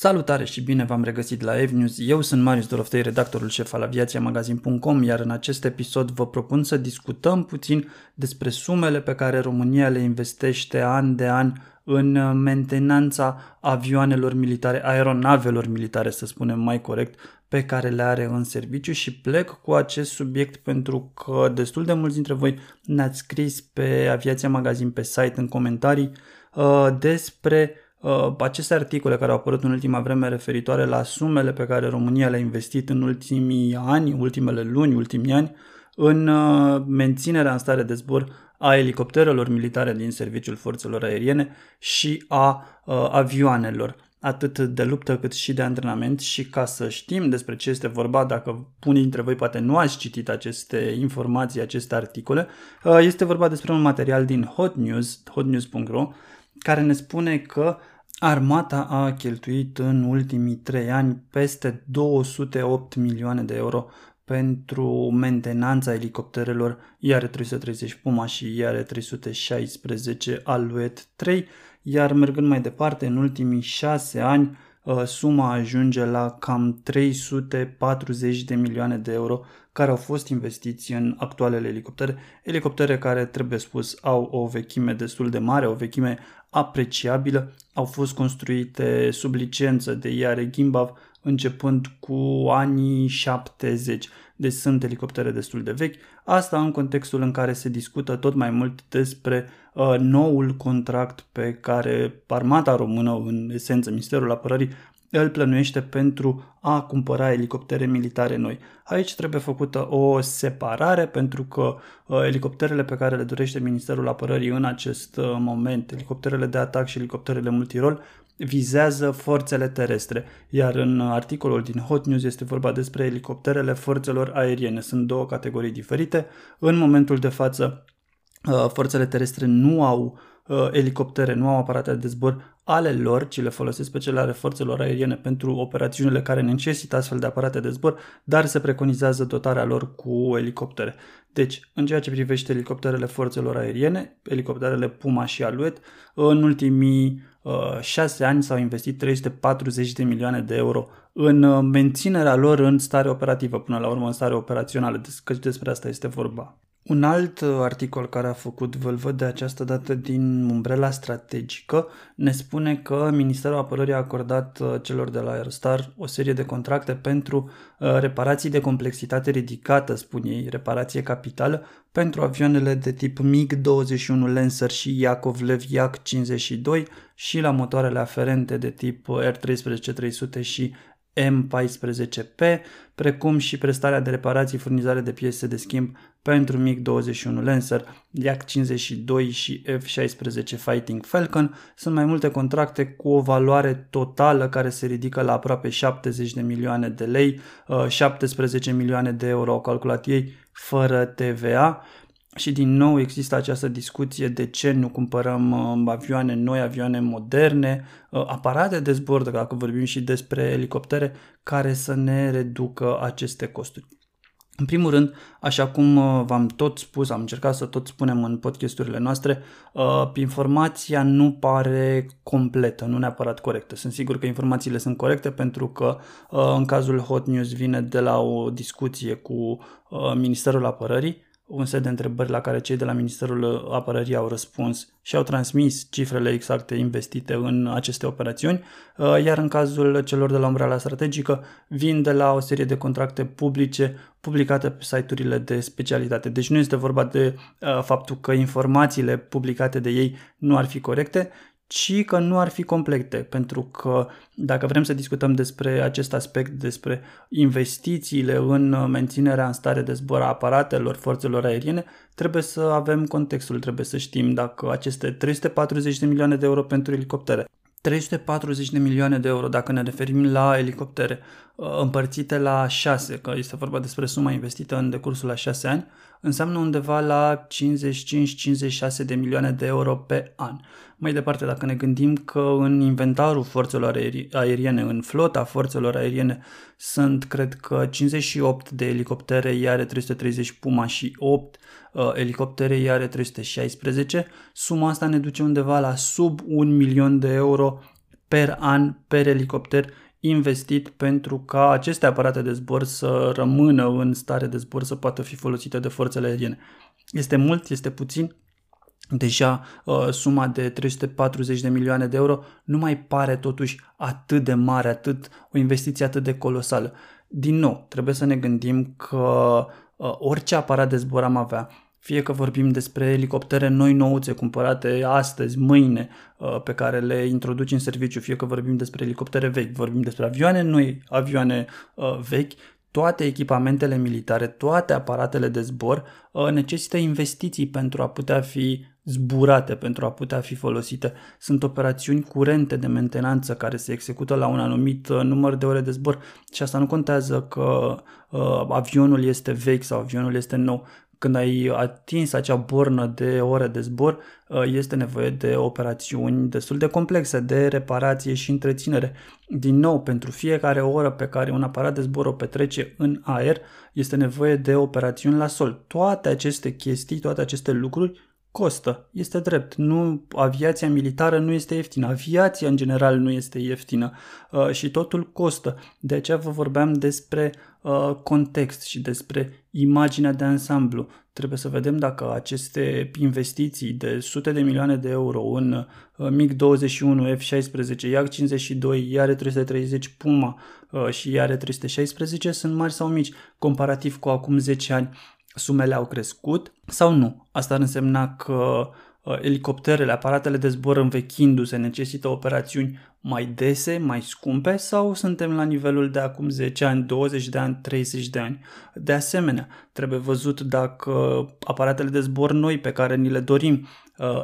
Salutare și bine v-am regăsit la EvNews. Eu sunt Marius Doroftei, redactorul șef al aviațiamagazin.com, iar în acest episod vă propun să discutăm puțin despre sumele pe care România le investește an de an în mentenanța avioanelor militare, aeronavelor militare, să spunem mai corect, pe care le are în serviciu și plec cu acest subiect pentru că destul de mulți dintre voi ne-ați scris pe Aviația Magazin pe site în comentarii uh, despre uh, aceste articole care au apărut în ultima vreme referitoare la sumele pe care România le-a investit în ultimii ani, ultimele luni, ultimii ani, în uh, menținerea în stare de zbor a elicopterelor militare din serviciul forțelor aeriene și a uh, avioanelor. Atât de luptă cât și de antrenament. Și ca să știm despre ce este vorba, dacă unii dintre voi poate nu ați citit aceste informații, aceste articole, uh, este vorba despre un material din Hot News, hotnews.ro, care ne spune că Armata a cheltuit în ultimii trei ani peste 208 milioane de euro pentru mentenanța elicopterelor IR-330 Puma și IR-316 Alouette 3, iar mergând mai departe, în ultimii șase ani, uh, suma ajunge la cam 340 de milioane de euro care au fost investiți în actualele elicoptere, elicoptere care, trebuie spus, au o vechime destul de mare, o vechime apreciabilă, au fost construite sub licență de IARE Gimbav începând cu anii 70, deci sunt elicoptere destul de vechi, asta în contextul în care se discută tot mai mult despre uh, noul contract pe care armata română, în esență Ministerul Apărării, îl plănuiește pentru a cumpăra elicoptere militare noi. Aici trebuie făcută o separare pentru că uh, elicopterele pe care le dorește Ministerul Apărării în acest uh, moment, elicopterele de atac și elicopterele multirol, vizează forțele terestre, iar în articolul din Hot News este vorba despre elicopterele forțelor aeriene. Sunt două categorii diferite. În momentul de față, uh, forțele terestre nu au uh, elicoptere, nu au aparate de zbor ale lor, ci le folosesc pe cele ale forțelor aeriene pentru operațiunile care necesită astfel de aparate de zbor, dar se preconizează dotarea lor cu elicoptere. Deci, în ceea ce privește elicopterele forțelor aeriene, elicopterele Puma și Alouette, în ultimii uh, șase ani s-au investit 340 de milioane de euro în uh, menținerea lor în stare operativă, până la urmă în stare operațională, căci despre asta este vorba. Un alt uh, articol care a făcut văd de această dată din umbrela strategică ne spune că Ministerul Apărării a acordat uh, celor de la Aerostar o serie de contracte pentru uh, reparații de complexitate ridicată, spun ei, reparație capitală, pentru avioanele de tip MiG-21 Lancer și Yakovlev Yak-52 și la motoarele aferente de tip R-13-300 și M14P, precum și prestarea de reparații, furnizare de piese de schimb pentru MiG-21 Lancer, Yak-52 și F-16 Fighting Falcon. Sunt mai multe contracte cu o valoare totală care se ridică la aproape 70 de milioane de lei, 17 uh, milioane de euro au calculat ei fără TVA. Și din nou există această discuție de ce nu cumpărăm uh, avioane noi, avioane moderne, uh, aparate de zbor, dacă vorbim și despre elicoptere, care să ne reducă aceste costuri. În primul rând, așa cum uh, v-am tot spus, am încercat să tot spunem în podcasturile noastre, informația nu pare completă, nu neapărat corectă. Sunt sigur că informațiile sunt corecte pentru că în cazul Hot News vine de la o discuție cu Ministerul Apărării, un set de întrebări la care cei de la Ministerul Apărării au răspuns și au transmis cifrele exacte investite în aceste operațiuni, uh, iar în cazul celor de la umbrela strategică vin de la o serie de contracte publice publicate pe site-urile de specialitate. Deci nu este vorba de uh, faptul că informațiile publicate de ei nu ar fi corecte, ci că nu ar fi complete, pentru că dacă vrem să discutăm despre acest aspect, despre investițiile în menținerea în stare de zbor a aparatelor forțelor aeriene, trebuie să avem contextul, trebuie să știm dacă aceste 340 de milioane de euro pentru elicoptere 340 de milioane de euro dacă ne referim la elicoptere uh, împărțite la 6, că este vorba despre suma investită în decursul la 6 ani, înseamnă undeva la 55-56 de milioane de euro pe an. Mai departe, dacă ne gândim că în inventarul forțelor aeriene, în flota forțelor aeriene, sunt, cred că, 58 de elicoptere Iare 330 Puma și 8 uh, elicoptere Iare 316, suma asta ne duce undeva la sub un milion de euro per an, per elicopter investit pentru ca aceste aparate de zbor să rămână în stare de zbor, să poată fi folosite de forțele aeriene. Este mult, este puțin, deja uh, suma de 340 de milioane de euro nu mai pare totuși atât de mare, atât o investiție atât de colosală. Din nou, trebuie să ne gândim că uh, orice aparat de zbor am avea, fie că vorbim despre elicoptere noi nouțe cumpărate astăzi, mâine, uh, pe care le introduci în serviciu, fie că vorbim despre elicoptere vechi, vorbim despre avioane noi, avioane uh, vechi, toate echipamentele militare, toate aparatele de zbor uh, necesită investiții pentru a putea fi zburate, pentru a putea fi folosite. Sunt operațiuni curente de mentenanță care se execută la un anumit număr de ore de zbor și asta nu contează că uh, avionul este vechi sau avionul este nou când ai atins acea bornă de ore de zbor, uh, este nevoie de operațiuni destul de complexe, de reparație și întreținere. Din nou, pentru fiecare oră pe care un aparat de zbor o petrece în aer, este nevoie de operațiuni la sol. Toate aceste chestii, toate aceste lucruri costă. Este drept. Nu, aviația militară nu este ieftină. Aviația în general nu este ieftină uh, și totul costă. De aceea vă vorbeam despre uh, context și despre imaginea de ansamblu. Trebuie să vedem dacă aceste investiții de sute de milioane de euro în uh, MiG-21, F-16, Yak-52, Iare 330 Puma uh, și Iare 316 sunt mari sau mici comparativ cu acum 10 ani sumele au crescut sau nu. Asta ar însemna că uh, elicopterele, aparatele de zbor învechindu-se necesită operațiuni mai dese, mai scumpe sau suntem la nivelul de acum 10 ani, 20 de ani, 30 de ani. De asemenea, trebuie văzut dacă aparatele de zbor noi pe care ni le dorim, uh,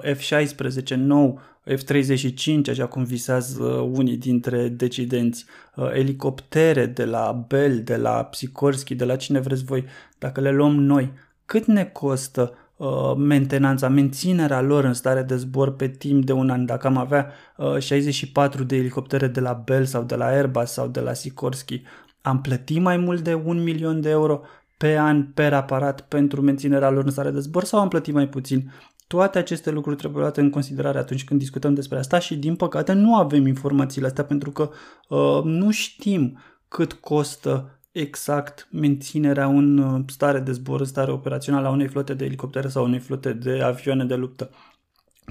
F-16 nou, F-35, așa cum visează unii dintre decidenți, uh, elicoptere de la Bell, de la Sikorsky, de la cine vreți voi, dacă le luăm noi, cât ne costă uh, mentenanța, menținerea lor în stare de zbor pe timp de un an. Dacă am avea uh, 64 de elicoptere de la Bell sau de la Airbus sau de la Sikorsky, am plătit mai mult de un milion de euro pe an per aparat pentru menținerea lor în stare de zbor sau am plătit mai puțin? Toate aceste lucruri trebuie luate în considerare atunci când discutăm despre asta și din păcate nu avem informațiile astea pentru că uh, nu știm cât costă exact menținerea în uh, stare de zbor, în stare operațională a unei flote de elicoptere sau unei flote de avioane de luptă.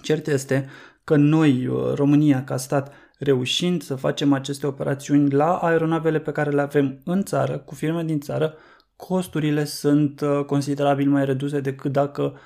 Cert este că noi, uh, România, ca stat, reușind să facem aceste operațiuni la aeronavele pe care le avem în țară, cu firme din țară, costurile sunt uh, considerabil mai reduse decât dacă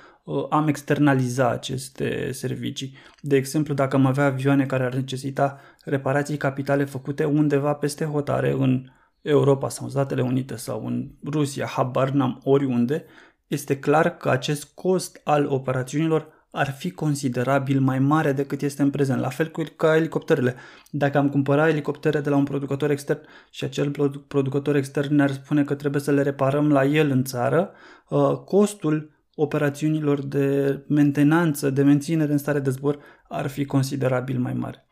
am externaliza aceste servicii. De exemplu, dacă am avea avioane care ar necesita reparații capitale făcute undeva peste hotare în Europa sau în Statele Unite sau în Rusia, habar n-am oriunde, este clar că acest cost al operațiunilor ar fi considerabil mai mare decât este în prezent, la fel ca elicopterele. Dacă am cumpăra elicoptere de la un producător extern și acel producător extern ne-ar spune că trebuie să le reparăm la el în țară, uh, costul operațiunilor de mentenanță, de menținere în stare de zbor ar fi considerabil mai mare.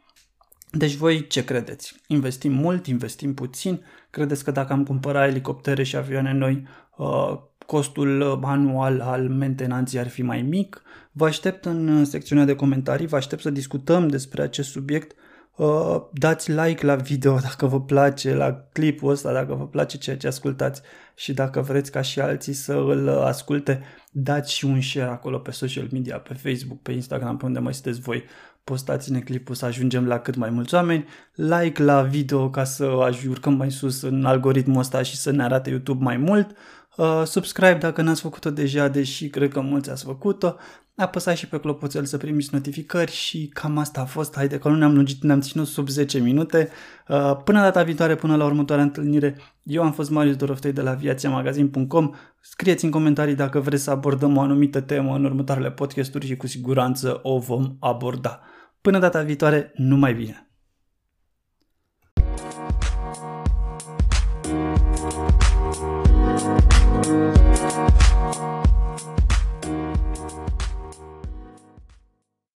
Deci voi ce credeți? Investim mult, investim puțin? Credeți că dacă am cumpăra elicoptere și avioane noi, uh, costul anual al mentenanței ar fi mai mic? Vă aștept în secțiunea de comentarii, vă aștept să discutăm despre acest subiect. Uh, dați like la video dacă vă place, la clipul ăsta, dacă vă place ceea ce ascultați și dacă vreți ca și alții să îl asculte, dați și un share acolo pe social media, pe Facebook, pe Instagram, pe unde mai sunteți voi postați-ne clipul să ajungem la cât mai mulți oameni, like la video ca să urcăm mai sus în algoritmul ăsta și să ne arate YouTube mai mult, uh, subscribe dacă n-ați făcut-o deja, deși cred că mulți ați făcut-o, apăsați și pe clopoțel să primiți notificări și cam asta a fost. Haide că nu ne-am lungit, ne-am ținut sub 10 minute. Uh, până data viitoare, până la următoarea întâlnire, eu am fost Marius Doroftei de la viațiamagazin.com. Scrieți în comentarii dacă vreți să abordăm o anumită temă în următoarele podcasturi și cu siguranță o vom aborda. Până data viitoare, numai bine!